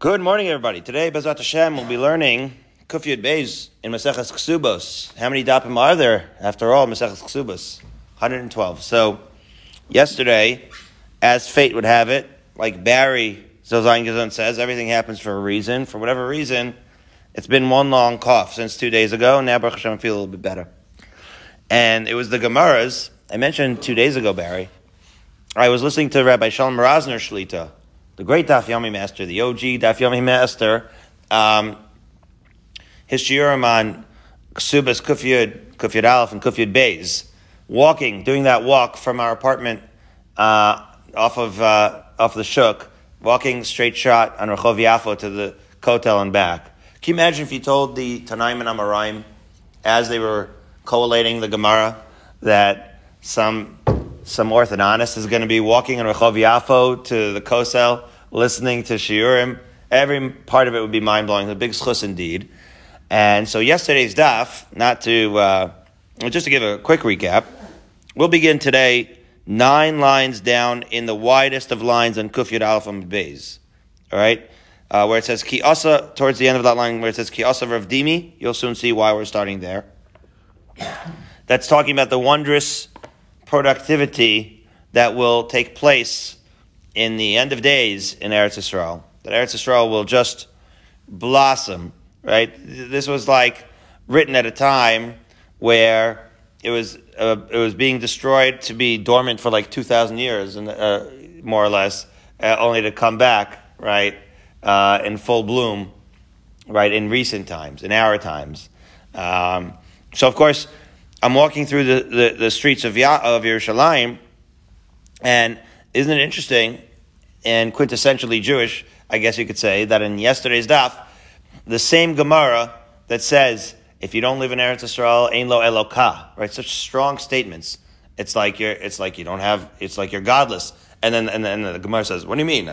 Good morning, everybody. Today, Bezat Hashem, we'll be learning Kufyud Beis in Maseches Ksubos. How many dapim are there, after all, Maseches Ksubos? 112. So, yesterday, as fate would have it, like Barry Zozayin Gazon says, everything happens for a reason. For whatever reason, it's been one long cough since two days ago. and Now, Baruch Hashem, I feel a little bit better. And it was the Gemaras. I mentioned two days ago, Barry. I was listening to Rabbi Shalom Rosner Shlita, the great Daf Yomi master, the OG Daf Yomi master. Um, his shiurim on Ksubas Kufyud, Kufyud Aleph, and Kufyud Beis, walking, doing that walk from our apartment uh, off of uh, off the Shuk, walking straight shot on Rehov Yafo to the Kotel and back. Can you imagine if you told the Tanaim and Amoraim, as they were collating the Gemara, that some some orthodontist is going to be walking in Rehov Yafo to the Kosel, listening to Shiurim. Every part of it would be mind blowing. A big schus indeed. And so yesterday's daf, not to uh, just to give a quick recap, we'll begin today nine lines down in the widest of lines on Kufyud Aleph and Beis. All right uh, where it says ki asa towards the end of that line where it says ki asa Rav Dimi, you'll soon see why we're starting there. That's talking about the wondrous productivity that will take place in the end of days in Eretz Yisrael. That Eretz Yisrael will just blossom, right? This was like written at a time where it was uh, it was being destroyed to be dormant for like two thousand years, and uh, more or less, uh, only to come back, right? uh, in full bloom, right, in recent times, in our times. Um, so, of course, I'm walking through the, the, the streets of, ya- of Yerushalayim, and isn't it interesting and quintessentially Jewish, I guess you could say, that in yesterday's daf, the same Gemara that says, if you don't live in Eretz Yisrael, ein lo Eloka, right? Such strong statements. It's like you're, it's like you don't have, it's like you're godless. And then, and then the Gemara says, what do you mean?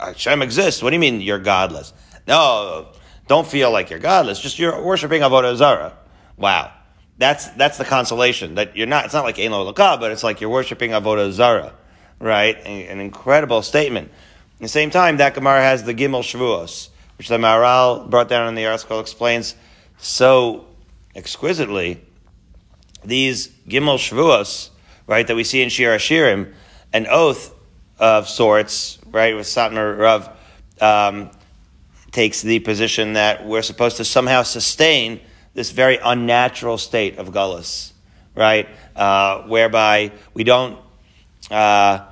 Hashem exists. What do you mean you're godless? No, don't feel like you're godless. Just you're worshiping Avodah Zarah. Wow. That's, that's the consolation that you're not, it's not like Ein Lakah, but it's like you're worshiping Avodah zara, Right? An, incredible statement. At the same time, that Gemara has the Gimel Shavuos, which the Maharal brought down in the article explains so exquisitely. These Gimel Shavuos, right, that we see in Shir Hashirim, an oath of sorts, right, with Satmar Rav, um, takes the position that we're supposed to somehow sustain this very unnatural state of gullus, right, uh, whereby we don't, uh,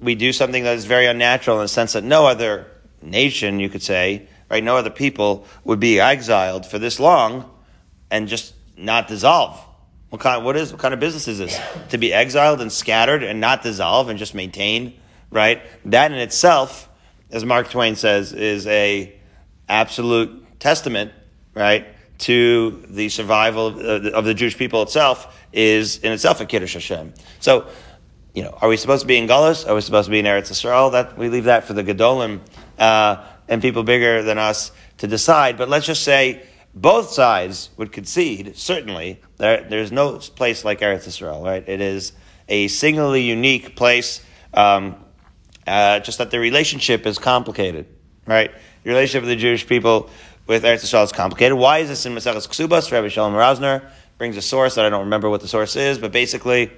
we do something that is very unnatural in the sense that no other nation, you could say, right, no other people would be exiled for this long and just not dissolve. What kind, what is, what kind of business is this? To be exiled and scattered and not dissolve and just maintain right? That in itself, as Mark Twain says, is a absolute testament, right, to the survival of the, of the Jewish people itself is in itself a kiddush Hashem. So, you know, are we supposed to be in Gullus? Are we supposed to be in Eretz Yisrael? That we leave that for the Gedolim uh, and people bigger than us to decide. But let's just say both sides would concede certainly that there's no place like Eretz Yisrael, right? It is a singularly unique place. Um, uh, just that the relationship is complicated, right? The relationship of the Jewish people with Eretz Yisrael is complicated. Why is this in Maseches Ksubas? Rabbi Shalom Rosner brings a source that I don't remember what the source is, but basically,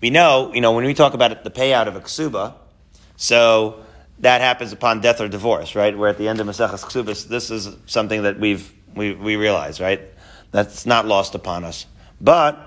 we know, you know, when we talk about the payout of a ksuba, so that happens upon death or divorce, right? We're at the end of Maseches Ksubas. This is something that we've we, we realize, right? That's not lost upon us. But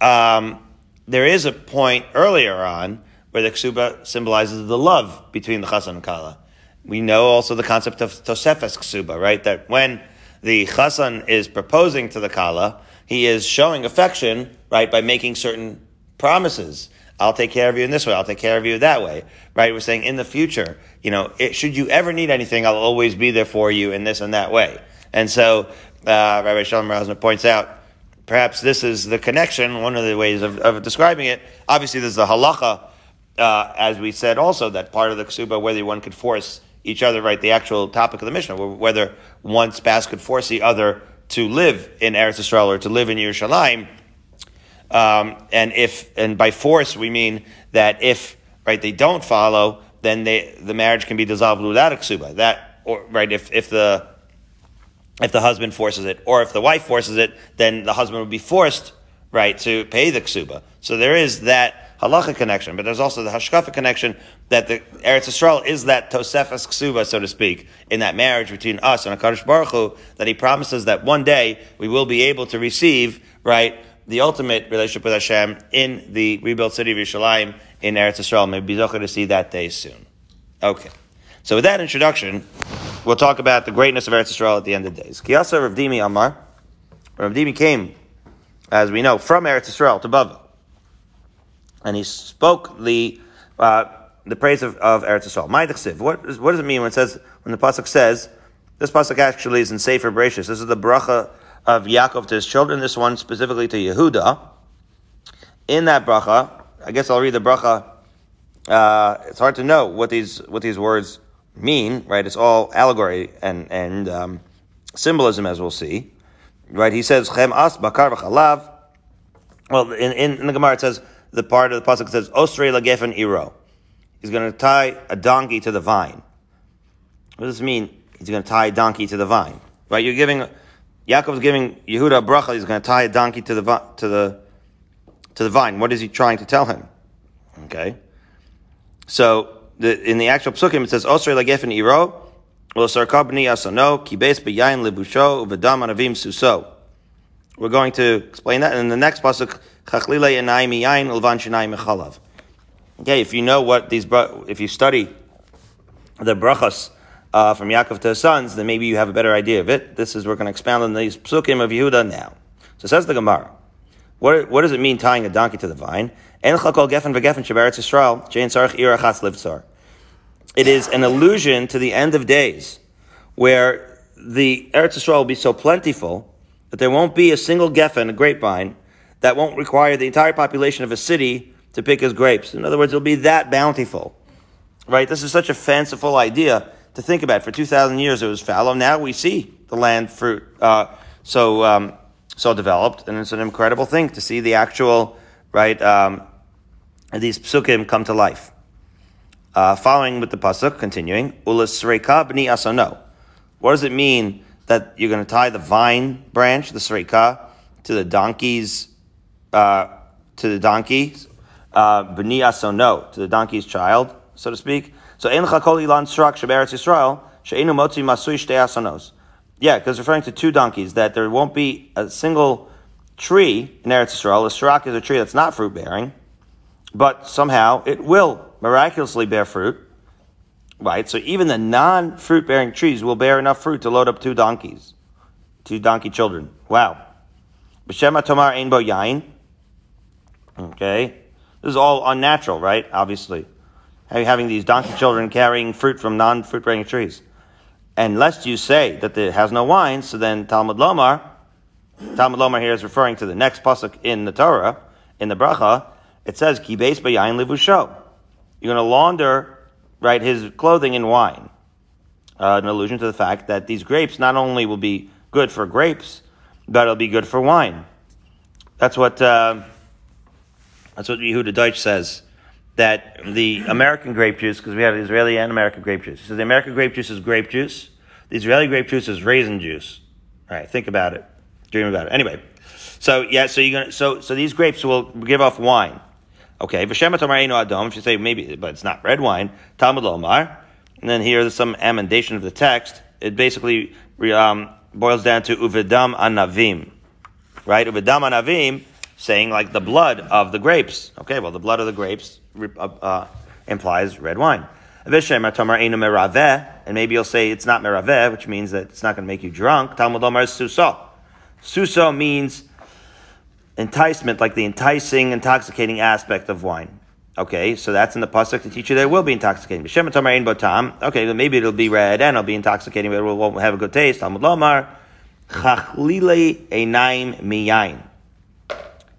um, there is a point earlier on where the ksuba symbolizes the love between the chassan and kala. We know also the concept of tosefes ksuba, right? That when the chassan is proposing to the kala, he is showing affection, right, by making certain promises. I'll take care of you in this way. I'll take care of you that way. Right? We're saying in the future, you know, it, should you ever need anything, I'll always be there for you in this and that way. And so, uh, Rabbi Shalom Rosner points out, perhaps this is the connection, one of the ways of, of describing it. Obviously, there's the halacha uh, as we said also, that part of the ksuba, whether one could force each other, right, the actual topic of the Mishnah, whether one spouse could force the other to live in Eretz Yisrael or to live in Yerushalayim. Um, and if, and by force, we mean that if, right, they don't follow, then they, the marriage can be dissolved without a ksuba. That, or, right, if, if the, if the husband forces it, or if the wife forces it, then the husband would be forced, right, to pay the ksuba. So there is that halacha connection, but there's also the hashkafa connection that the Eretz Yisrael is that tosefas ksuba, so to speak, in that marriage between us and Hakadosh Baruch Hu, that He promises that one day we will be able to receive, right, the ultimate relationship with Hashem in the rebuilt city of Yerushalayim in Eretz Yisrael. Maybe be to see that day soon. Okay. So with that introduction, we'll talk about the greatness of Eretz Yisrael at the end of days. Kiyasa Rav Dimi Amar. Rav Dimi came, as we know, from Eretz Yisrael to Bava. And he spoke the, uh, the praise of, of Eretz Yisrael. What, what does it mean when it says, when the Pasuk says, this Pasuk actually is in Sefer Bereshis. This is the bracha of Yaakov to his children, this one specifically to Yehuda. In that bracha, I guess I'll read the bracha. Uh, it's hard to know what these what these words mean, right? It's all allegory and and um, symbolism, as we'll see, right? He says Chem as bakar v'chalav. Well, in, in, in, the Gemara it says the part of the pasuk says Osrei lagefen iro. He's going to tie a donkey to the vine. What does this mean? He's going to tie a donkey to the vine, right? You're giving Yaakov's giving Yehuda a bracha. He's going to tie a donkey to the to the to the vine. What is he trying to tell him? Okay, so the, in the actual psukim it says Osrei lagefen iro. We're going to explain that, and in the next pasuk Okay, if you know what these, if you study the brachas uh, from Yaakov to his sons, then maybe you have a better idea of it. This is, we're going to expound on these psukim of Yehuda now. So says the Gemara. What, what does it mean tying a donkey to the vine? It is an allusion to the end of days, where the Eretz Yisrael will be so plentiful that there won't be a single geffen, a grapevine, that won't require the entire population of a city to pick his grapes. In other words, it'll be that bountiful. Right? This is such a fanciful idea to think about. For 2,000 years it was fallow. Now we see the land fruit uh, so, um, so developed, and it's an incredible thing to see the actual, right, um, these psukim come to life. Uh, following with the pasuk, continuing, ulasreka b'ni asano. What does it mean that you're going to tie the vine branch, the sreka, to the donkey's, uh, to the donkey's, uh, b'ni asono, to the donkey's child, so to speak? So ein chakol ilan srak sheberetz Yisrael she'enu motzi masui shtei asanos. Yeah, because referring to two donkeys, that there won't be a single tree in Eretz Yisrael. A srak is a tree that's not fruit bearing, but somehow it will miraculously bear fruit. Right? So even the non fruit bearing trees will bear enough fruit to load up two donkeys, two donkey children. Wow. B'shem tomar ein bo yain. Okay. This is all unnatural, right? Obviously having these donkey children carrying fruit from non-fruit bearing trees. And lest you say that it has no wine, so then Talmud Lomar, Talmud Lomar here is referring to the next pasuk in the Torah, in the bracha, it says, Ki beis b'yayin livusho. You're going to launder, right, his clothing in wine. Uh, an allusion to the fact that these grapes not only will be good for grapes, but it'll be good for wine. That's what, uh, that's what Yehuda Deutsch says that the American grape juice, because we have Israeli and American grape juice. So the American grape juice is grape juice. The Israeli grape juice is raisin juice. All right, think about it. Dream about it. Anyway, so yeah, so you're gonna so so these grapes will give off wine. Okay, v'shem adom. If you say maybe, but it's not red wine. Talmud lomar. And then here there's some amendation of the text. It basically um, boils down to uvedam anavim. Right, uvedam anavim, saying like the blood of the grapes. Okay, well the blood of the grapes uh, uh, implies red wine. And maybe you'll say it's not meraveh, which means that it's not going to make you drunk. Talmud Omar is suso. Suso means enticement, like the enticing, intoxicating aspect of wine. Okay, so that's in the pasuk to teach you that it will be intoxicating. Okay, then maybe it'll be red and it'll be intoxicating, but it won't have a good taste. Talmud Lomar, chachlile einaim miyain.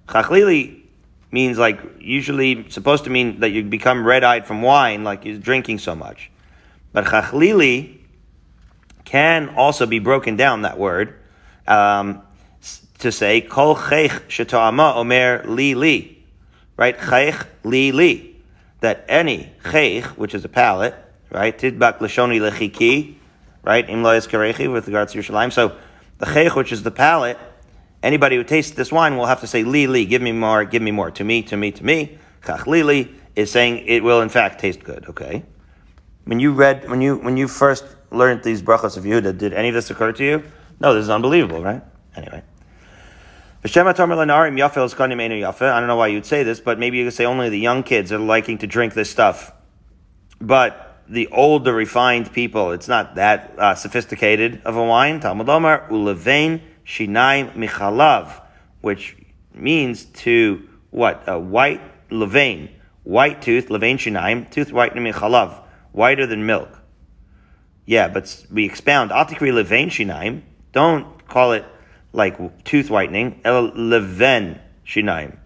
Chachlili means like usually supposed to mean that you become red eyed from wine, like you're drinking so much. But chachlili can also be broken down, that word, um, to say, kol chech sheto'ama omer li li. Right? Chech li li. that any cheich, which is a palate, right? Tidbak lashoni lechiki, right? Im karechi with regards to Yerushalayim. So the cheich, which is the palate, anybody who tastes this wine will have to say li li, give me more, give me more, to me, to me, to me. Chach li li is saying it will in fact taste good. Okay. When you read, when you when you first learned these brachas of Yehuda, did any of this occur to you? No, this is unbelievable, right? Anyway. I don't know why you'd say this, but maybe you could say only the young kids are liking to drink this stuff. But the older, refined people, it's not that uh, sophisticated of a wine. Talmud Omar, ulevein shinaim michalav, which means to what? A white levain, white tooth, levain shinaim, tooth whitening michalav, whiter than milk. Yeah, but we expound, atikri levain shinaim, don't call it like tooth whitening, el leven shinaim,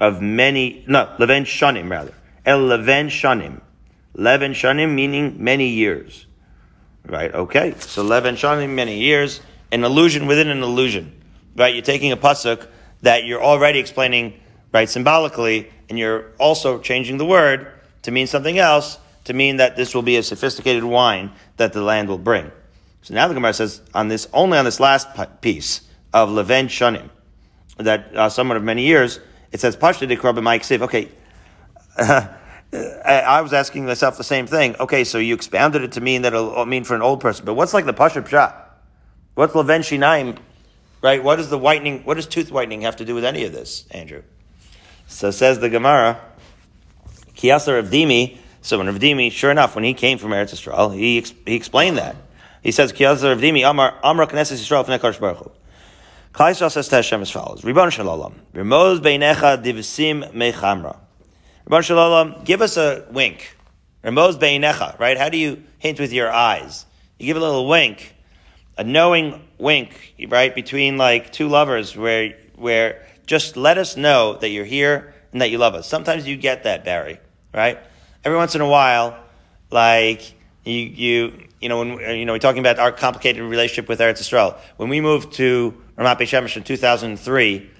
of many, no, leven shanim rather, el leven shanim, leven shanim meaning many years, right? Okay, so leven shanim many years, an illusion within an illusion, right? You're taking a pasuk that you're already explaining, right, symbolically, and you're also changing the word to mean something else, to mean that this will be a sophisticated wine that the land will bring. So now the Gemara says on this only on this last piece of Leven Shanim, that uh, someone of many years, it says Pashta de Mike Siv. Okay, uh, I was asking myself the same thing. Okay, so you expounded it to mean that it'll mean for an old person, but what's like the Pashta Pshat? What's Leven Shinaim? Right? What does the whitening? What does tooth whitening have to do with any of this, Andrew? So says the Gemara, Kiyasa of Dimi. So when Rav Dimi, sure enough, when he came from Eretz Yisrael, he, he explained that. He says, Kiyasa of Dimi, Amar, Amra Knesset Yisrael Fnei Baruch Hu. Klal Yisrael says to Hashem as follows: Ribbon Shalom, Remoz Beinecha Divsim Mechamra. Ribbon Shalom, give us a wink. Remoz Beinecha, right? How do you hint with your eyes? You give a little wink, a knowing wink, right, between like two lovers, where where just let us know that you're here and that you love us. Sometimes you get that, Barry, right? Every once in a while, like you you you know when you know we're talking about our complicated relationship with Eretz Yisrael. When we moved to Ramat Beit Shemesh in 2003,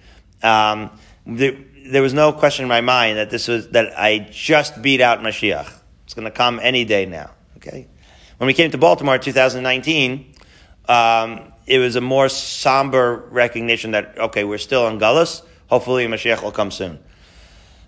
um, there, there, was no question in my mind that this was that I just beat out Mashiach. It's going to come any day now. Okay, when we came to Baltimore in 2019, um, it was a more somber recognition that okay, we're still in Gullus. Hopefully, Mashiach will come soon.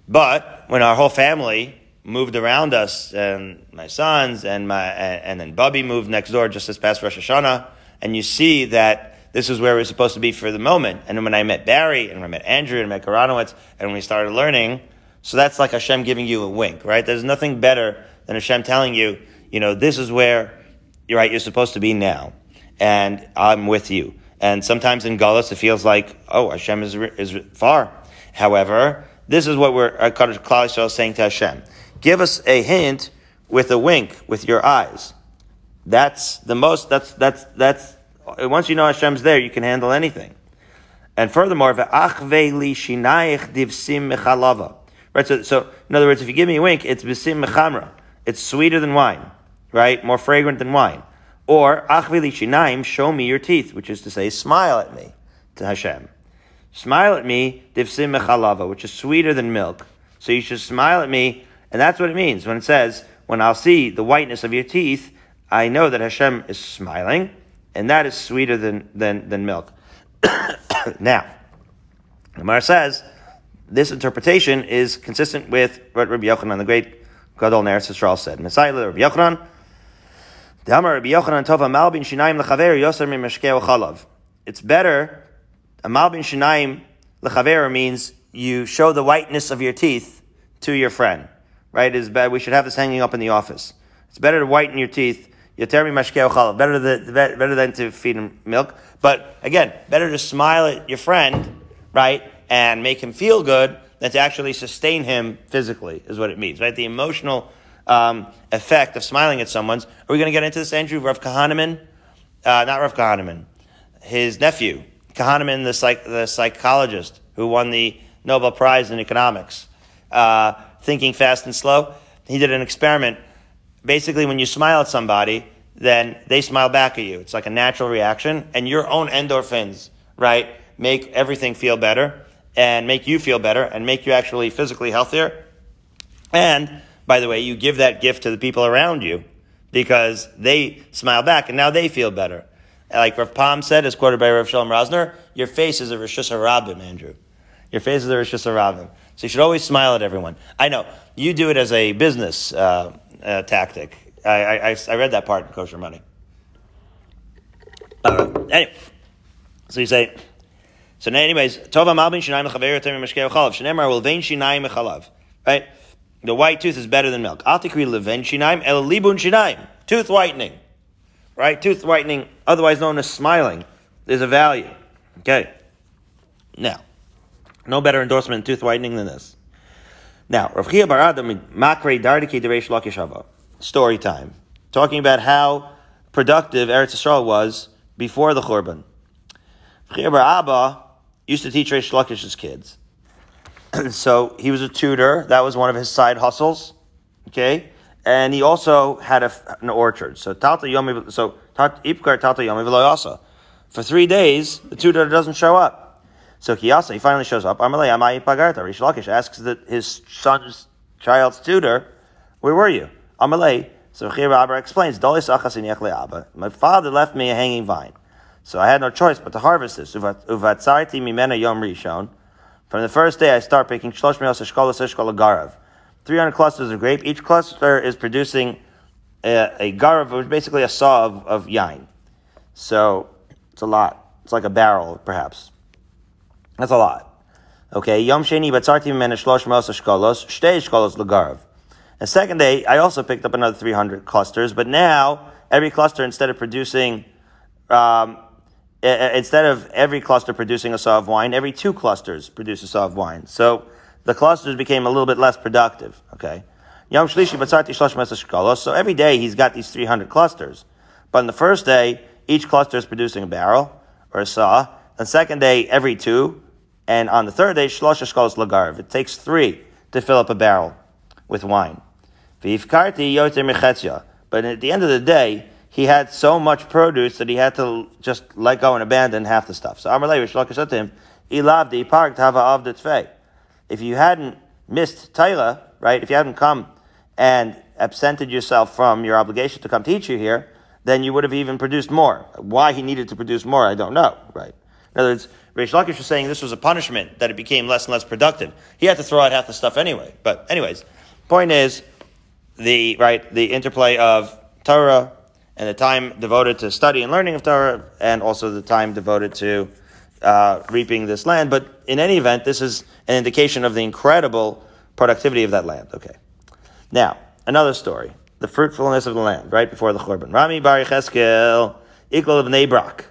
But when our whole family moved around us, and my sons and my and, then Bubby moved next door just this past Rosh Hashanah, and you see that this is where we're supposed to be for the moment. And when I met Barry, and when I met Andrew, and I met Karanowitz, and when we started learning, so that's like Hashem giving you a wink, right? There's nothing better than Hashem telling you, you know, this is where you're right, you're supposed to be now. And I'm with you. And sometimes in Gullus, it feels like, oh, Hashem is, is far. However, this is what we're, uh, Klal Yisrael saying to Hashem. Give us a hint with a wink with your eyes. That's the most, that's, that's, that's once you know Hashem's there, you can handle anything. And furthermore, Right, so, so in other words, if you give me a wink, it's bisim mechamra. It's sweeter than wine, right? More fragrant than wine. Or achveli shinaim, show me your teeth, which is to say, smile at me to Hashem. Smile at me, divsim mechalava, which is sweeter than milk. So you should smile at me, and that's what it means when it says, when I'll see the whiteness of your teeth, I know that Hashem is smiling and that is sweeter than, than, than milk. now, Gemara says, this interpretation is consistent with what Rabbi Yochanan, the great Gadol Neretz Yisrael said. Messiah Rabbi Yochanan, It's better, a Malbin Shinaim Lechaver means you show the whiteness of your teeth to your friend. Right? Is bad. We should have this hanging up in the office. It's better to whiten your teeth Yoter mashkeo chalav. Better than better than to feed him milk. But again, better to smile at your friend, right, and make him feel good than to actually sustain him physically. Is what it means, right? The emotional um, effect of smiling at someone's. Are we going to get into this, Andrew? Rav Kahaneman, uh, not Rav Kahaneman, his nephew, Kahaneman, the, psych, the psychologist who won the Nobel Prize in economics, uh, thinking fast and slow. He did an experiment basically when you smile at somebody, then they smile back at you. It's like a natural reaction, and your own endorphins, right, make everything feel better and make you feel better and make you actually physically healthier. And by the way, you give that gift to the people around you because they smile back and now they feel better. Like Rav Pam said, as quoted by Rav Shalom Rosner, your face is a Rishus Harabim, Andrew. Your face is a Rishus Harabim. So you should always smile at everyone. I know, you do it as a business uh, uh, tactic. I, I, I read that part in Kosher Money. Uh, anyway, so you say, so now anyways, Tova Malbin Shinaim Chaver Yotem Meshkei Chalav. Shneimar will vein Shinaim Chalav. Right? The white tooth is better than milk. Leven Shinaim El Libun Shinaim. Tooth whitening. Right? Tooth whitening, otherwise known as smiling, is a value. Okay. Now, no better endorsement in tooth whitening than this. Now, Rav Chia Bar Adam Makre Dardiki. Story time. Talking about how productive Eretz Yisrael was before the Churban. Chia Abba used to teach Reish Lakish's kids. so he was a tutor. That was one of his side hustles. Okay. And he also had a, an orchard. So Tata Yomi, so Ipkar Tata Yomi V'loyasa. For three days, the tutor doesn't show up. So Kiyasa, he finally shows up. Amalei Amai Pagarta. Reish Lakish asks that his son's child's tutor, where were you? Amalei. So Chir Abba explains, My father left me a hanging vine. So I had no choice but to harvest this. Uvatzarti mimena yom rishon. From the first day, I start picking shlosh mios eshkola garav. 300 clusters of grape. Each cluster is producing a, a garav, which is basically a saw of, of yain. So it's a lot. It's like a barrel, perhaps. That's a lot. Okay, Yom Sheni batzarti mimena shlosh mios eshkolos, shtei eshkolos legarav. The second day, I also picked up another 300 clusters, but now every cluster, instead of producing um, instead of every cluster producing a saw of wine, every two clusters produce a saw of wine. So the clusters became a little bit less productive. Okay. Yom Shlishi So every day he's got these 300 clusters. But on the first day, each cluster is producing a barrel or a saw. On the second day, every two. And on the third day, Shlosh Shkolos Lagarv. It takes three to fill up a barrel with wine. But at the end of the day, he had so much produce that he had to just let go and abandon half the stuff. So Amar Levi said to him, Ilavdi park tava of If you hadn't missed Taila, right, if you hadn't come and absented yourself from your obligation to come teach you here, then you would have even produced more. Why he needed to produce more, I don't know, right? In other words, Reish Lakish was saying this was a punishment, that it became less and less productive. He had to throw out half the stuff anyway. But anyways, point is, the, right, the interplay of Torah, and the time devoted to study and learning of Torah, and also the time devoted to uh, reaping this land. But in any event, this is an indication of the incredible productivity of that land. Okay. Now, another story. The fruitfulness of the land, right before the Churban. Rami Bar Cheskel, equal of Bnei Brak.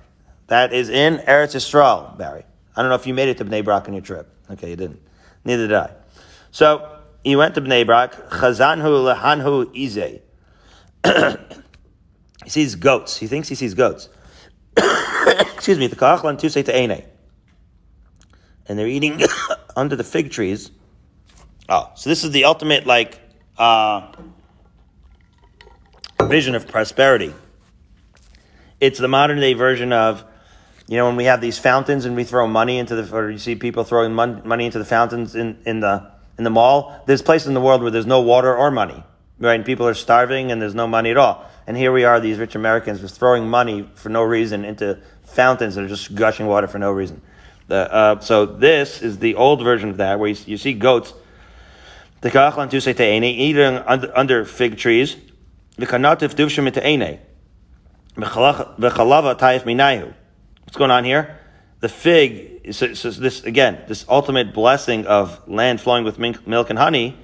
That is in Eretz Yisrael, Barry. I don't know if you made it to Bnei Brak on your trip. Okay, you didn't. Neither did I. So, he went to Bnei Brak. Chazanhu lehanhu izeh. He sees goats. He thinks he sees goats. Excuse me. The kachlan tu say to ene. And they're eating under the fig trees. Oh, so this is the ultimate like uh, vision of prosperity. It's the modern day version of, you know, when we have these fountains and we throw money into the, or you see people throwing money into the fountains in, in the in the mall. There's places in the world where there's no water or money, right? And people are starving and there's no money at all. And here we are, these rich Americans, just throwing money for no reason into fountains that are just gushing water for no reason. The, uh, so this is the old version of that, where you, you see goats eating under, under fig trees. What's going on here? The fig, so, so this again, this ultimate blessing of land flowing with milk and honey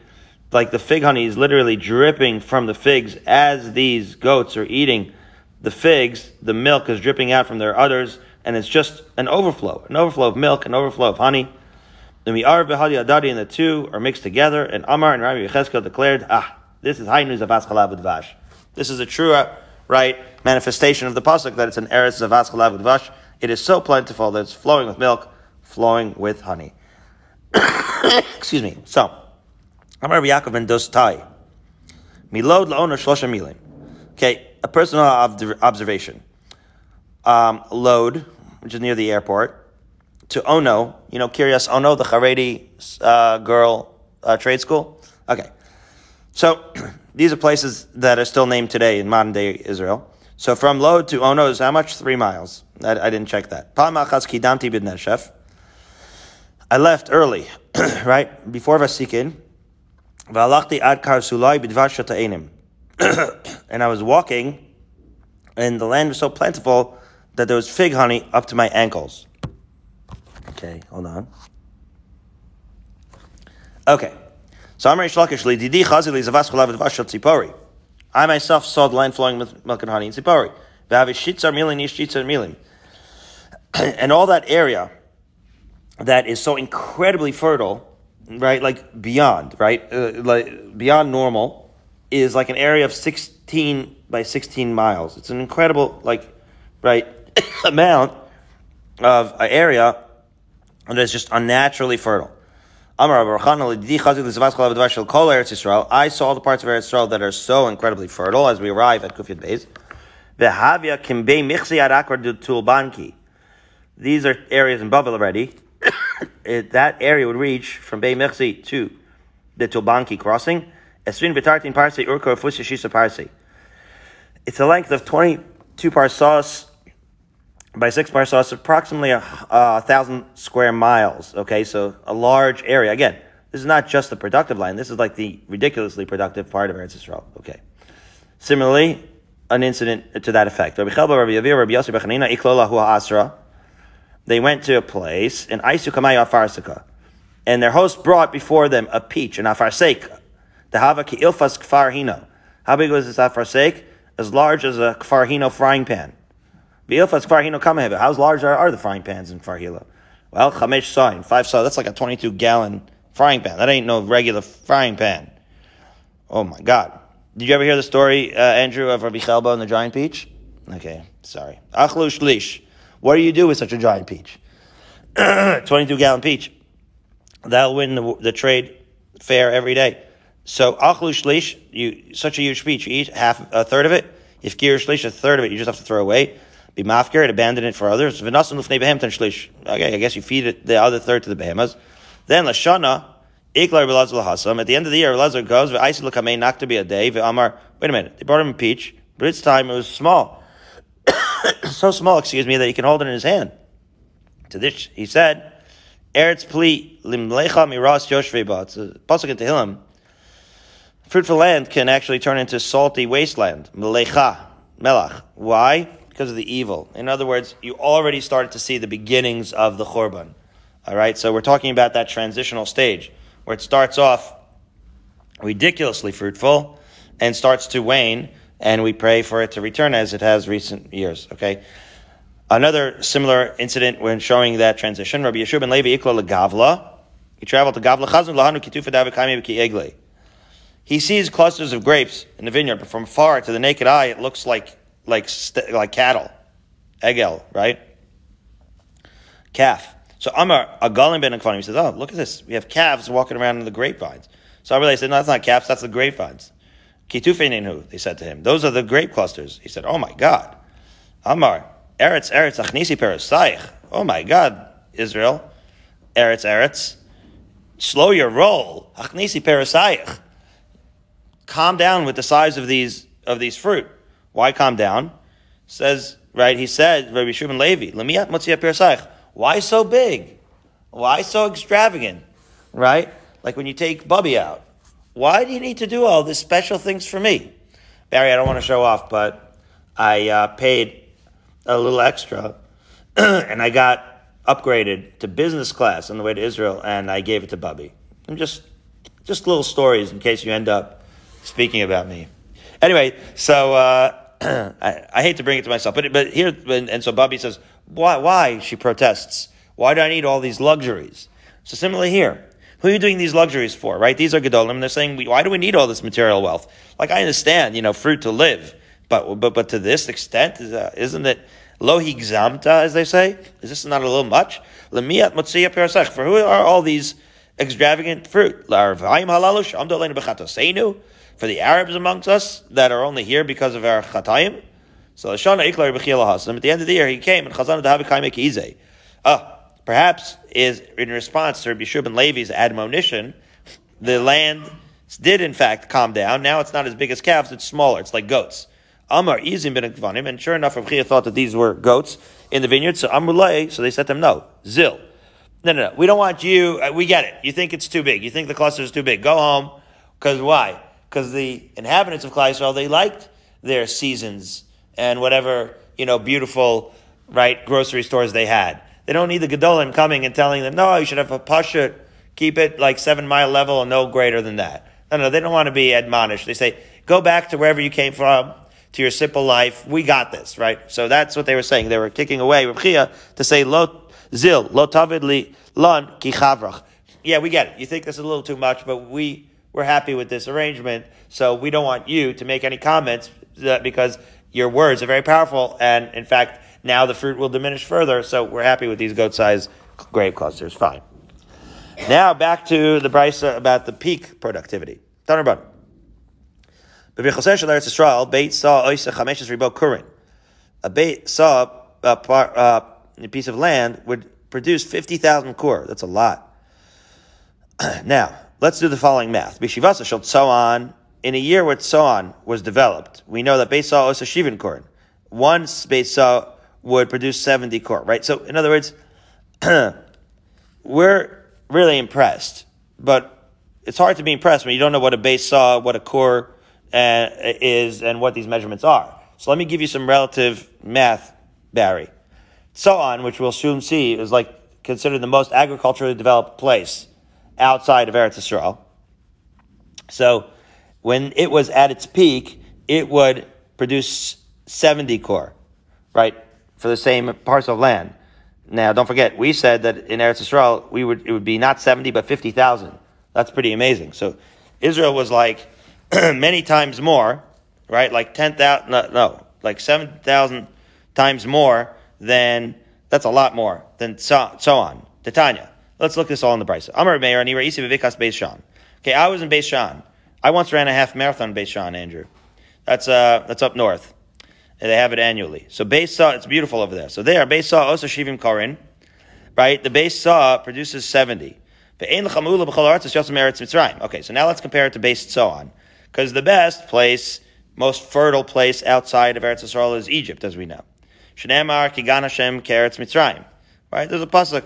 like the fig honey is literally dripping from the figs as these goats are eating the figs. The milk is dripping out from their udders, and it's just an overflow, an overflow of milk, an overflow of honey. The mi'ar behadi adadi and the two are mixed together, and Amar and Rabbi Yecheskel declared, ah, this is high news of Aschalav Vash. This is a true, right, manifestation of the pasuk that it's an eretz of Aschalav Vash. It is so plentiful that it's flowing with milk, flowing with honey. Excuse me. So, Amar Yaakov ben Dostai. Milod laono shlosha milim. Okay, a personal observation. Um, Lod, which is near the airport, to Ono, you know, Kiryas Ono, the Haredi uh, girl uh, trade school. Okay. So these are places that are still named today in modern day Israel. So from Lod to Ono is how much? Three miles. I, I didn't check that. I left early, right? Before Vasikin. And I was walking, and the land was so plentiful that there was fig honey up to my ankles. Okay, hold on. Okay. So Amr Shlakish Didi Chazili Zavas Cholav Dvash Tzipori. I myself saw the land flowing with milk and honey in Tzipori. And all that area that is so incredibly fertile, right? Like beyond, right? Uh, like beyond normal is like an area of 16 by 16 miles. It's an incredible, like, right, amount of an area that is just unnaturally fertile. I saw the parts of Eretz Israel that are so incredibly fertile as we arrive at Kufyat Beis. These are areas in Babel already. It, that area would reach from Bay Mechzi to the Tulbanki crossing. It's a length of 22 parsas by six parsas, approximately a, a, thousand square miles. Okay, so a large area. Again, this is not just the productive line. This is like the ridiculously productive part of Eretz Yisrael. Okay. Similarly, an incident to that effect. They went to a place in Aisukamaya Farsika, and their host brought before them a peach, an afarsek. The havaki ilfas kfar hino. How big was this afarsek? As large as a kfar hino frying pan. V'ilfas kfar hino kamehebe. How large are, are the frying pans in kfar hilo? Well, chamesh sign, five saw. That's like a 22 gallon frying pan. That ain't no regular frying pan. Oh my God. Did you ever hear the story, uh, Andrew, of Rabbi Chelba and the giant peach? Okay, sorry. Achlu shlish. What do you do with such a giant peach? 22 gallon peach. That'll win the, the, trade fair every day. So, achlu shlish, you, such a huge peach, you eat half, a third of it. If gir shlish, a third of it, you just have to throw away. Be mafkir and abandon it for others. V'nasan lufnei behem shlish. Okay, I guess you feed it the other third to the behemoths. Then, lashana, iklar belazar lahasam. At the end of the year, Lazar goes, v'aisi l'kamei not to be a day, v'amar, wait a minute, they brought him a peach, but its time it was small. so small, excuse me, that he can hold it in his hand. To this, he said, Eretz pli limlecha miras yoshveba. It's a pasuk in Tehillim. Fruitful land can actually turn into salty wasteland. Melecha, melach. Why? Because of the evil. In other words, you already started to see the beginnings of the Churban. All right, so we're talking about that transitional stage where it starts off ridiculously fruitful and starts to wane and we pray for it to return as it has recent years. Okay. Another similar incident when showing that transition, Rabbi Yeshua ben Levi Ikla Gavla. He traveled to Gavla Chazan Lahanu Kitufa Egle. He sees clusters of grapes in the vineyard, but from far to the naked eye, it looks like like like cattle, egel, right? Calf. So Amar Agalim ben Akvanim says, "Oh, look at this. We have calves walking around in the grapevines." So I said, "No, that's not calves. That's the grapevines." Kitufeinenu, they said to him. Those are the grape clusters. He said, Oh my God. Amar, Eretz, Eretz, Achnisi Peresaich. Oh my God, Israel. Eretz, Eretz. Slow your roll. Achnisi Peresaich. Calm down with the size of these, of these fruit. Why calm down? Says, right, he said, Rabbi Shimon Levi, Lemiat Motzia. Why so big? Why so extravagant? Right? Like when you take Bubby out. Why do you need to do all these special things for me? Barry, I don't want to show off, but I uh, paid a little extra and I got upgraded to business class on the way to Israel and I gave it to Bubby. I'm just, just little stories in case you end up speaking about me. Anyway, so, uh, I, I, hate to bring it to myself, but, but here, and so Bubby says, why, why? She protests. Why do I need all these luxuries? So similarly here, who are you doing these luxuries for, right? These are Gedolim, they're saying, why do we need all this material wealth? Like, I understand, you know, fruit to live, but, but, but to this extent, uh, isn't it lo higzamta, as they say? Is this not a little much? Lemiyat motzia perasech. For who are all these extravagant fruit? For the Arabs amongst us that are only here because of our chatayim? So, At the end of the year, he came and Chazan Dahabi Ah, Perhaps is in response to Rabbi Shubin Levi's admonition, the land did in fact calm down. Now it's not as big as calves, it's smaller. It's like goats. Amar izim ben kvanim, and sure enough, Rav thought that these were goats in the vineyard. So Amrulay, so they said to him, no, zil. No, no, no. We don't want you. Uh, we get it. You think it's too big. You think the cluster is too big. Go home. Because why? Because the inhabitants of Klai they liked their seasons and whatever you know beautiful right grocery stores they had. They don't need the Gedolim coming and telling them, no, you should have a pashut, keep it like seven mile level and no greater than that. No, no, they don't want to be admonished. They say, go back to wherever you came from, to your simple life. We got this, right? So that's what they were saying. They were kicking away Reb to say, lo zil, lo tavid li lon ki chavrach. Yeah, we get it. You think this is a little too much, but we, we're happy with this arrangement. So we don't want you to make any comments because your words are very powerful. And in fact, now the fruit will diminish further. So we're happy with these goat sized grape clusters. Fine. Now back to the brisa about the peak productivity. Tanarbun. Beit saw a saw a, uh, a piece of land would produce 50,000 kur. That's a lot. now, let's do the following math. Bishivasa shall tzoan. In a year where tzoan was developed, we know that Beis Saw is a shivin korn. One Beis Saw would produce 70 core, right? So, in other words, we're really impressed, but it's hard to be impressed when you don't know what a base saw, what a core uh, is, and what these measurements are. So let me give you some relative math, Barry. Tzoan, which we'll soon see, is like considered the most agriculturally developed place outside of Eretz Yisrael. So when it was at its peak, it would produce 70 core, right, for the same parcel of land. Now, don't forget, we said that in Eretz Yisrael, we would, it would be not 70, but 50,000. That's pretty amazing. So Israel was like many times more, right? Like 10,000, no, no, like 7,000 times more than, that's a lot more than so, so on. Titania. Let's look this all in the price. Amar Meir, and Isi Vikas Beis. Okay, I was in Beis. I once ran a half marathon in Beis Andrew. That's, uh, that's up north. They have it annually. So Beis Saw, it's beautiful over there. So there, Beis Saw also Shivim Korin, right? The Beis Saw produces 70. Okay, so now let's compare it to Beis on. Because the best place, most fertile place outside of Eretz Yisrael is Egypt, as we know. Shneimar Kigan Hashem Keretz Mitzrayim. Right? There's a pasuk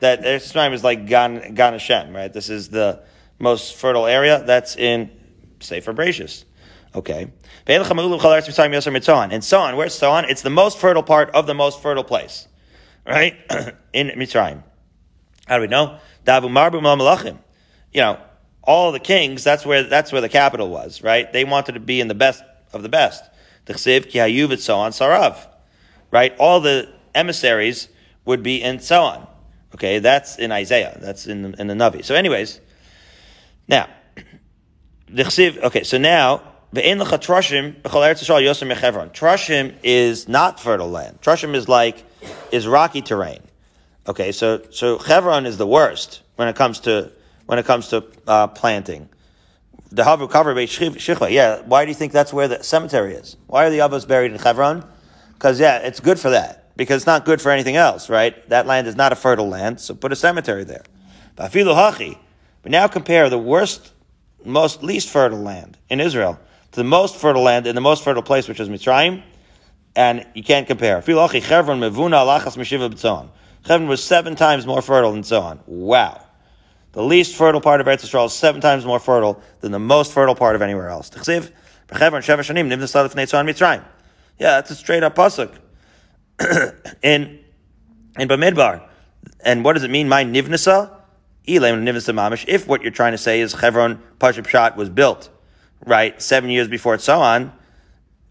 that Eretz Mitzrayim is like Gan, Gan Hashem, right? This is the most fertile area. That's in Sefer Bereshis. Okay. And so on. Where's Tzoan? It's the most fertile part of the most fertile place. Right? in Mitzrayim. How do we know? Davu Marbu You know, all the kings, that's where, that's where the capital was, right? They wanted to be in the best of the best. T'chsiv ki Tzoan sarav. Right? All the emissaries would be in Tzoan. Okay, that's in Isaiah. That's in the, in the Navi. So anyways, now, okay, so now, Trashim is not fertile land. Trashim is like, is rocky terrain. Okay, so, so Chevron is the worst when it comes to when it comes to uh, planting. The Havru cover. Yeah, why do you think that's where the cemetery is? Why are the Avos buried in Chevron? Because yeah, it's good for that. Because it's not good for anything else, right? That land is not a fertile land, so put a cemetery there. But now compare the worst, most least fertile land in Israel to the most fertile land in the most fertile place, which is Mitzrayim, and you can't compare. Chevron was seven times more fertile than Tzoan. Wow. The least fertile part of Eretz Yisrael is seven times more fertile than the most fertile part of anywhere else. Yeah, that's a straight up pasuk. in in Bamidbar. And what does it mean? My nivnasa? Elam nivnasa mamish. If what you're trying to say is Chevron Pashib Shat was built, right, seven years before it's Tzoan,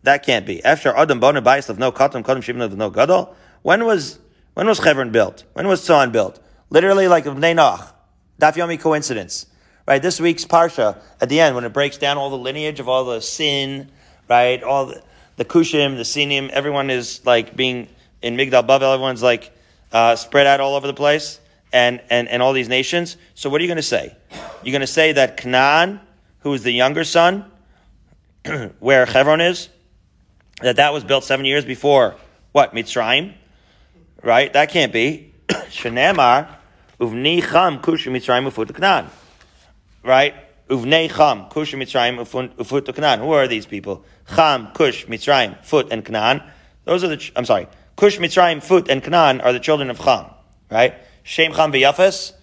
that can't be. After Adam Bona of no Katam, Katam Shimon of no Gadol, when was when was Chevron built? When was Tzon built? Literally like Bnei Noach. Daf Yomi coincidence. Right? This week's Parsha, at the end, when it breaks down all the lineage of all the sin, right? All the, the Kushim, the Sinim, everyone is like being in Migdal Bavel, everyone's like uh, spread out all over the place and, and, and all these nations. So what are you going to say? You're going to say that Canaan, who is the younger son, where Hebron is, that that was built seven years before what? Mitzrayim? Right? That can't be. Shanamar, uvni cham kushim Mitzrayim ufut Canaan. Right? Uvnei Cham, Kush, Mitzrayim, Ufut, Canaan. Who are these people? Cham, Kush, Mitzrayim, Fut, and Canaan. Those are the, I'm sorry, Kush, Mitzrayim, Fut, and Canaan are the children of Cham, right? Shem, Cham, V'yafas.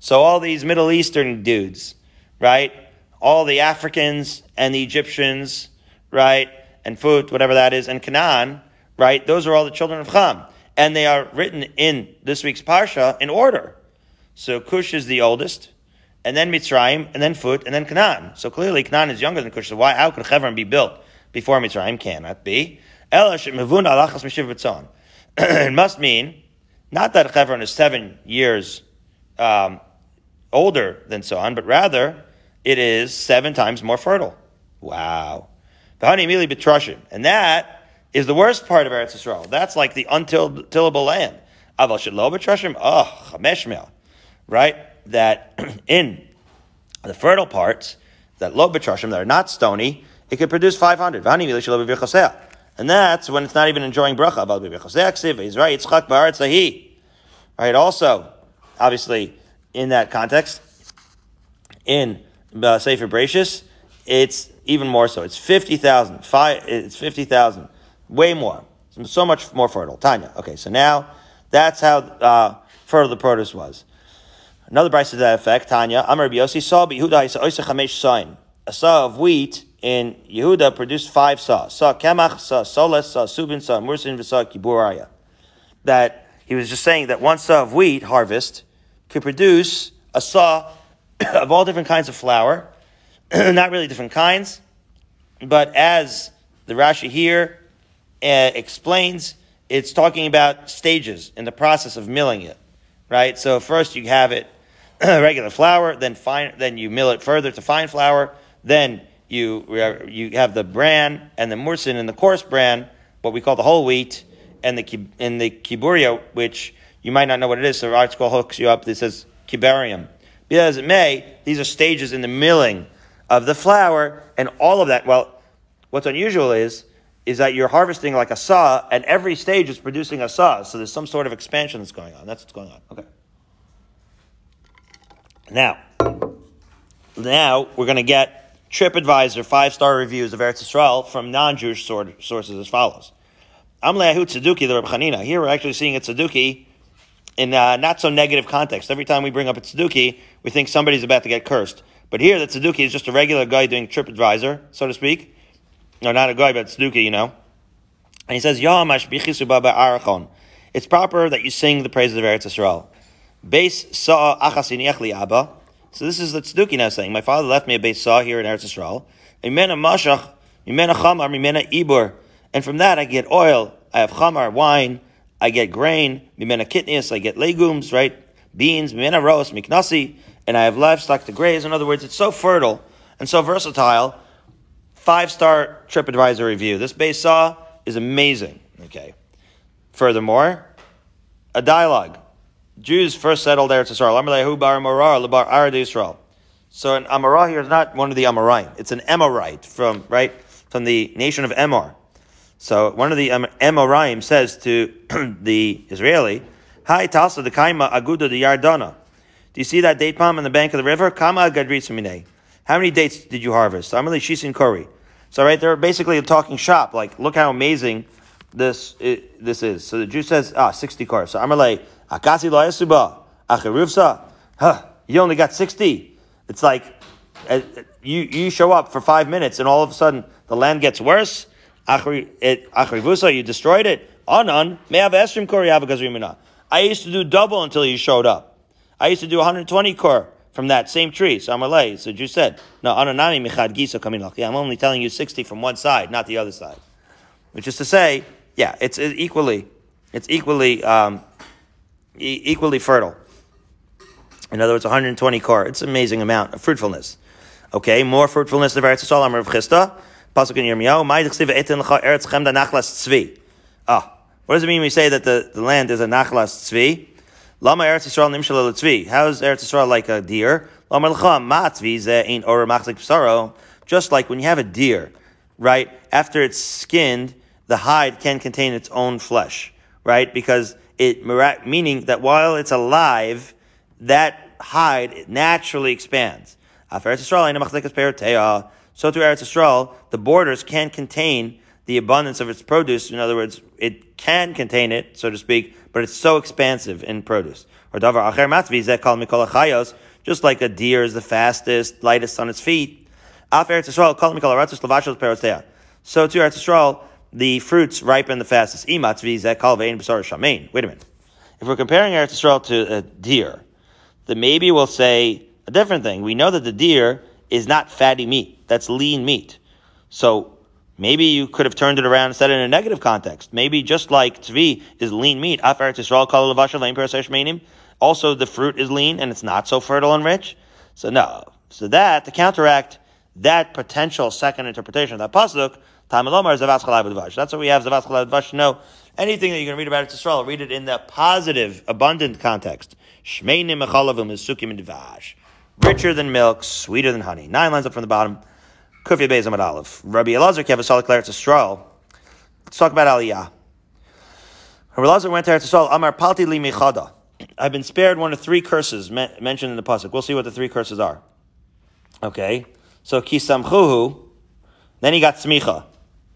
So all these Middle Eastern dudes, right? All the Africans and the Egyptians, right? And Fut, whatever that is, and Canaan, right? Those are all the children of Cham. And they are written in this week's Parsha in order. So Cush is the oldest, and then Mitzrayim, and then Fut, and then Canaan. So clearly Canaan is younger than Cush. So why, how could Hebron be built before Mitzrayim? Cannot be. It must mean, not that Hebron is seven years um, older than Tzoan, but rather it is seven times more fertile. Wow. And that is the worst part of Eretz Yisrael. That's like the untillable land. Aval shelo b'trashim, oh, chameshmel. Right? That in the fertile parts, that lo b'trashim, that are not stony, it could produce 500. And that's when it's not even enjoying bracha. Right? Also, obviously, in that context, in uh, Sefer Bereshis, it's even more so. It's 50,000. It's 50,000. Way more. So much more fertile. Tanya. Okay, so now that's how uh, fertile the produce was. Another price to that effect, Tanya. Amar Biosi saw Yehuda sign. A saw of wheat in Yehuda produced five saw. Saw Kemach, saw Soles, saw Subin, saw Mursin, saw Kiburaya. That he was just saying that one saw of wheat harvest could produce a saw of all different kinds of flour, not really different kinds, but as the Rashi here uh, explains, it's talking about stages in the process of milling it, right? So first you have it regular flour, then fine, then you mill it further to fine flour, then you you have the bran and the mursin and the coarse bran, what we call the whole wheat, and the and the kiburia, which you might not know what it is. So the article hooks you up. This says kibarium. Be as it may, these are stages in the milling of the flour, and all of that. Well, what's unusual is is that you're harvesting like a saw, and every stage is producing a saw. So there's some sort of expansion that's going on. That's what's going on. Okay. Now, now we're going to get TripAdvisor five star reviews of Eretz Yisrael from non Jewish sources as follows. I'm Amlehu Tzeduki, the Reb. Here we're actually seeing a Tzeduki in a not so negative context. Every time we bring up a Tzeduki, we think somebody's about to get cursed. But here, the Tzeduki is just a regular guy doing TripAdvisor, so to speak. No, not a guy, but Tzeduki, you know. And he says, Arachon. It's proper that you sing the praises of Eretz Yisrael. Base saw achasini echli abba. So this is the Tzeduki now saying, my father left me a base saw here in Eretz Yisrael. Imena mashach, imena chamar, imena ibur. And from that I get oil, I have chamar, wine, I get grain, mimena kitnius, I get legumes, right? Beans, mimena ros, miknasi, and I have livestock to graze. In other words, it's so fertile and so versatile. Five star TripAdvisor review. This base saw is amazing. Okay. Furthermore, a dialogue. Jews first settled there to Israel. So an Amorah here is not one of the Amoraim. It's an Emorite from, right, from the nation of Emor. So one of the Emoraim says to the Israeli, Hi Talsa the Kaima Aguda the Yardana. Do you see that date palm on the bank of the river? Kama. How many dates did you harvest? I'm Amali Shisin Kori. So right, they're basically a talking shop. Like, look how amazing this it, this is. So the Jew says, ah, 60 cars. So I'm Amalei, Akasi lo yasuba, Achiruvsa. Huh, you only got 60. It's like, uh, you, you show up for five minutes and all of a sudden the land gets worse. Achrivusa, you destroyed it. Anan, may have esrim kori I used to do double until you showed up. I used to do 120 kor from that same tree. So Amalei, so Jew said, no, ananami michad gisa coming I'm only telling you 60 from one side, not the other side. Which is to say, yeah, it's equally, it's equally, um, e- equally fertile. In other words, 120 kor. It's an amazing amount of fruitfulness. Okay, more fruitfulness of Eretz Yisrael, Amar of Chisda. Pasuk in Yirmiyahu, Mai d'chsiv etin l'cha eretz chemda nachlas tzvi. Ah, what does it mean we say that the, the land is a nachlas tzvi? Lama eretz Yisrael nimshal tzvi. How is Eretz Yisrael like a deer? Lama l'cha ma tzvi ze machzik psaro. Just like when you have a deer, right? After it's skinned, the hide can contain its own flesh, right? Because it, meaning that while it's alive, that hide naturally expands. So to Eretz Yisrael, the borders can contain the abundance of its produce. In other words, it can contain it, so to speak, but it's so expansive in produce. Or davar acher matvi kol mikol achayos, just like a deer is the fastest, lightest on its feet. So to Eretz Yisrael, the fruits ripen the fastest. Wait a minute. If we're comparing Eretz Yisrael to a deer, then maybe we'll say a different thing. We know that the deer is not fatty meat. That's lean meat. So Maybe you could have turned it around and said it in a negative context. Maybe just like tzvi is lean meat, also the fruit is lean and it's not so fertile and rich. So no. So that, to counteract that potential second interpretation of that pasuk, that's what we have know. Anything that you're going to read about Yisrael, read it in the positive, abundant context. Is Richer than milk, sweeter than honey. Nine lines up from the bottom. Kufya Beis Amad Aleph. Rabbi Elazar Kevasalik Eretz Yisrael. Let's talk about Aliyah. Rabbi Elazar went to Eretz. Amar Palti Li Michada. I've been spared one of three curses mentioned in the pasuk. We'll see what the three curses are. Okay, so kisam kisamchuhu. Then he got smicha.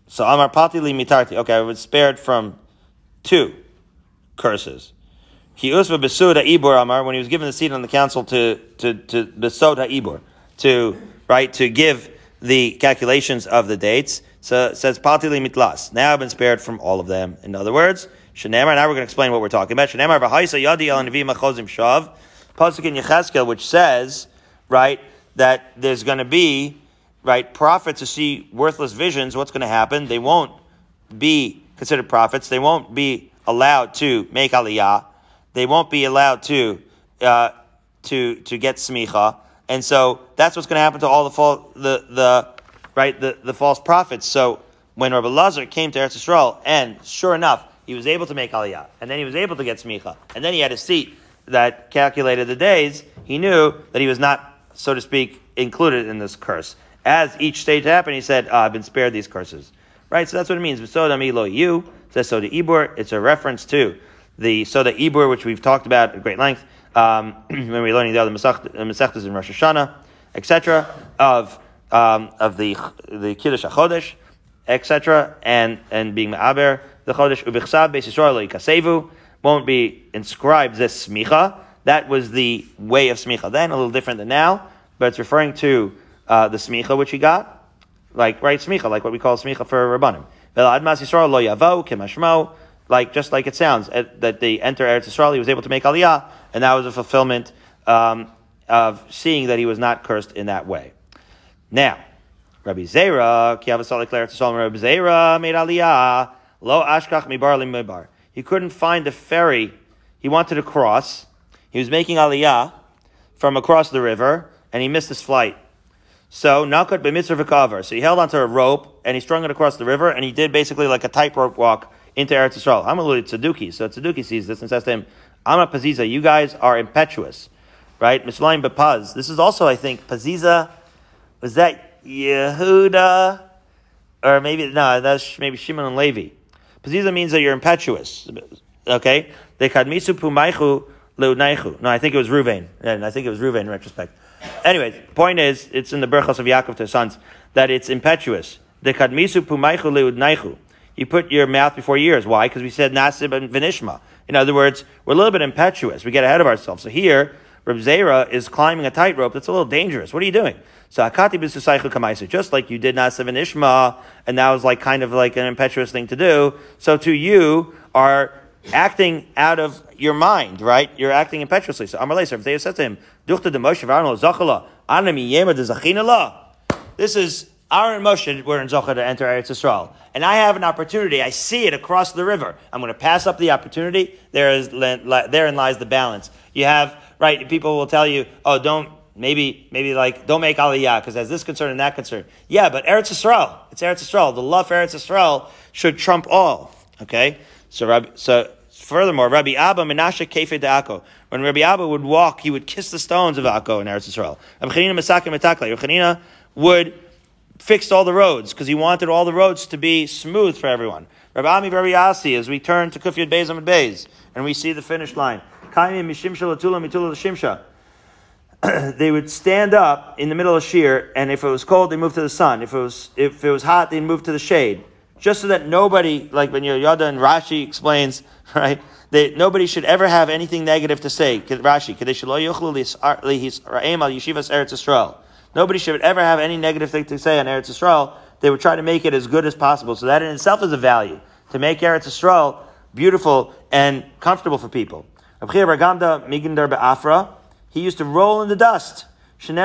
So Amar Palti Li Mitarti. Okay, I was spared from two curses. Ki usva besuda ibur Amar when he was given the seat on the council to to to besoda ibur to right to give the calculations of the dates. So it says patili mitlas. Now I've been spared from all of them. In other words, Shenemar. Now we're going to explain what we're talking about. Shenemar v'haisa yadi el nevi machozim shav. Pasuk in Yecheskel, which says, right, that there's going to be, right, prophets who see worthless visions. What's going to happen? They won't be considered prophets. They won't be allowed to make aliyah. They won't be allowed to uh, to to get smicha. And so that's what's going to happen to all the fal- the the right the, the false prophets. So when Rabbi Lazar came to Eretz Yisrael, and sure enough, he was able to make Aliyah, and then he was able to get smicha, and then he had a seat that calculated the days. He knew that he was not, so to speak, included in this curse. As each stage happened, he said, oh, "I've been spared these curses." Right. So that's what it means. Soda lo you says soda ibur. It's a reference to the soda ibur, which we've talked about at great length um, when we're learning the other Masechtas in Rosh Hashanah, etc., of um, of the the Kiddush HaChodesh, etc., and and being Ma'aber, the Chodesh Ubichsav Beis Yisrael Kasevu won't be inscribed this smicha. That was the way of smicha then, a little different than now, but it's referring to uh, the smicha which he got, like right smicha, like what we call smicha for rabbanim. Admas Yisrael lo yavo kemashmo like just like it sounds, that they enter Eretz Yisrael, he was able to make Aliyah, and that was a fulfillment um, of seeing that he was not cursed in that way. Now, Rabbi Zera, Kiavasalik Eretz Yisrael, Rabbi Zera made Aliyah, lo ashkach mibar mibar. He couldn't find the ferry he wanted to cross. He was making Aliyah from across the river, and he missed his flight. So Nakut b'mitzvah So he held onto a rope and he strung it across the river, and he did basically like a tightrope walk into Eretz Yisrael. I'm alluded to Tzeduki, so Tzeduki sees this and says to him, "Ama Paziza, you guys are impetuous, right? Mishlaim Bepaz. This is also, I think, Paziza. Was that Yehuda, or maybe no? That's maybe Shimon and Levi. Paziza means that you're impetuous. Okay, they kadmisu pumaychu leudnaichu. No, I think it was Ruvain, and I think it was Ruvain in retrospect. Anyway, the point is, it's in the Berchos of Yaakov to his sons that it's impetuous. The kadmisu pumaychu leudnaichu you put your mouth before your ears. Why? Because we said nasib and vinishma. In other words, we're a little bit impetuous. We get ahead of ourselves. So here, Reb Zera is climbing a tightrope that's a little dangerous. What are you doing? So akati b'susaychu kamaisa, just like you did nasib and ishma, and that was like kind of like an impetuous thing to do. So to you are acting out of your mind, right? You're acting impetuously. So Leser, if they said to him, Duchta de Moshe v'arno zachala, anami yema de. This is Aaron Moshe were in Zochar to enter Eretz Yisrael. And I have an opportunity. I see it across the river. I'm going to pass up the opportunity. There is, therein lies the balance. You have, right, people will tell you, oh, don't, maybe, maybe like, don't make Aliyah, because there's this concern and that concern. Yeah, but Eretz Yisrael, it's Eretz Yisrael. The love for Eretz Yisrael should trump all. Okay? So, Rabbi, so furthermore, Rabbi Abba Menashe Kefe Akko. When Rabbi Abba would walk, he would kiss the stones of Akko in Eretz Yisrael. Rabbi Chanina Metakle. Rabbi Chanina would fixed all the roads because he wanted all the roads to be smooth for everyone. Rabbi Ami Rabbi Asi, as we turn to Kufyat Beis and Beis, and we see the finish line. they would stand up in the middle of Shir, and if it was cold, they moved to the sun. If it was if it was hot, they moved to the shade, just so that nobody, like when Yada and Rashi explains, right? that nobody should ever have anything negative to say. Rashi, Nobody should ever have any negative thing to say on Eretz Yisrael. They would try to make it as good as possible. So that in itself is a value to make Eretz Yisrael beautiful and comfortable for people. He used to roll in the dust. It says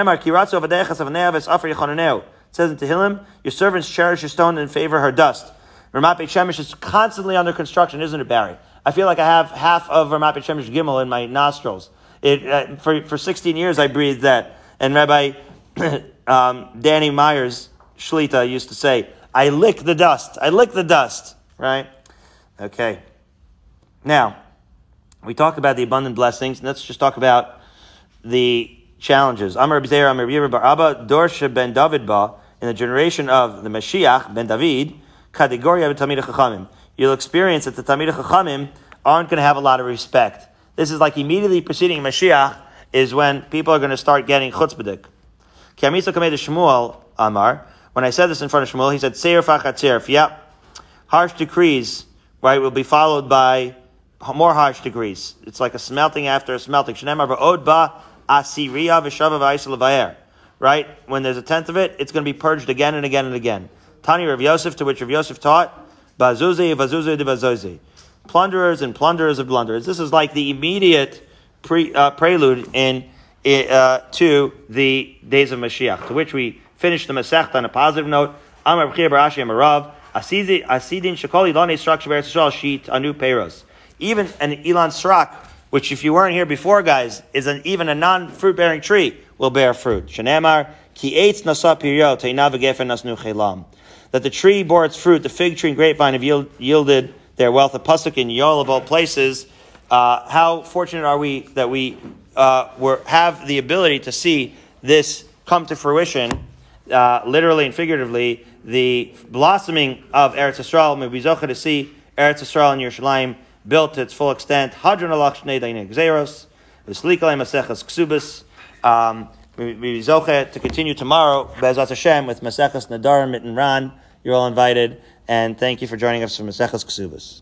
in Tehillim, your servants cherish your stone and favor her dust. Ramat Shemesh is constantly under construction, isn't it, Barry? I feel like I have half of Ramat Shemesh Gimel in my nostrils. It, uh, for, for 16 years I breathed that. And Rabbi um, Danny Myers, Shlita, used to say, I lick the dust. I lick the dust. Right? Okay. Now, we talk about the abundant blessings. and Let's just talk about the challenges. Amar B'Zeir, Amar Yirah Bar Abba, Dorsha ben David Ba, in the generation of the Mashiach ben David, Kategoria Talmid Chachamim. You'll experience that the Talmid Chachamim aren't going to have a lot of respect. This is like immediately preceding Mashiach is when people are going to start getting chutzpahdik. Kiamisa Kamei Shmuel Amar, when I said this in front of Shmuel, he said, Seir Fachatzir, yep. Harsh decrees, right, will be followed by more harsh decrees. It's like a smelting after a smelting. Right? When there's a tenth of it, it's going to be purged again and again and again. Tani Rav Yosef, to which Rav Yosef taught, Bazuzi, Bazuzi, de Bazuzi. Plunderers and plunderers of blunderers. This is like the immediate pre, uh, prelude in, uh, to the days of Mashiach, to which we finish the Masech on a positive note. Amar B'chir Barashi Amarav, Asidin Shakoli Yisrael Sheet Anu Peiros even an Ilan Srak, which if you weren't here before, guys, is an, even a non-fruit bearing tree will bear fruit. Shanemar, ki eitz nasa piryo, nasnu chelam. That the tree bore its fruit, the fig tree and grapevine have yield, yielded their wealth. of pasuk in Yoel of all places. Uh, how fortunate are we that we uh, were, have the ability to see this come to fruition, uh, literally and figuratively, the blossoming of Eretz Yisrael. May we to see Eretz Yisrael and Yerushalayim built to its full extent. Hadron alach shnei dayin gzeros. V'slikalei maseches ksubis. Um, we to continue tomorrow, Bezat Hashem, with Maseches Nedarim, Mit and. You're all invited, and thank you for joining us for Maseches Ksubas.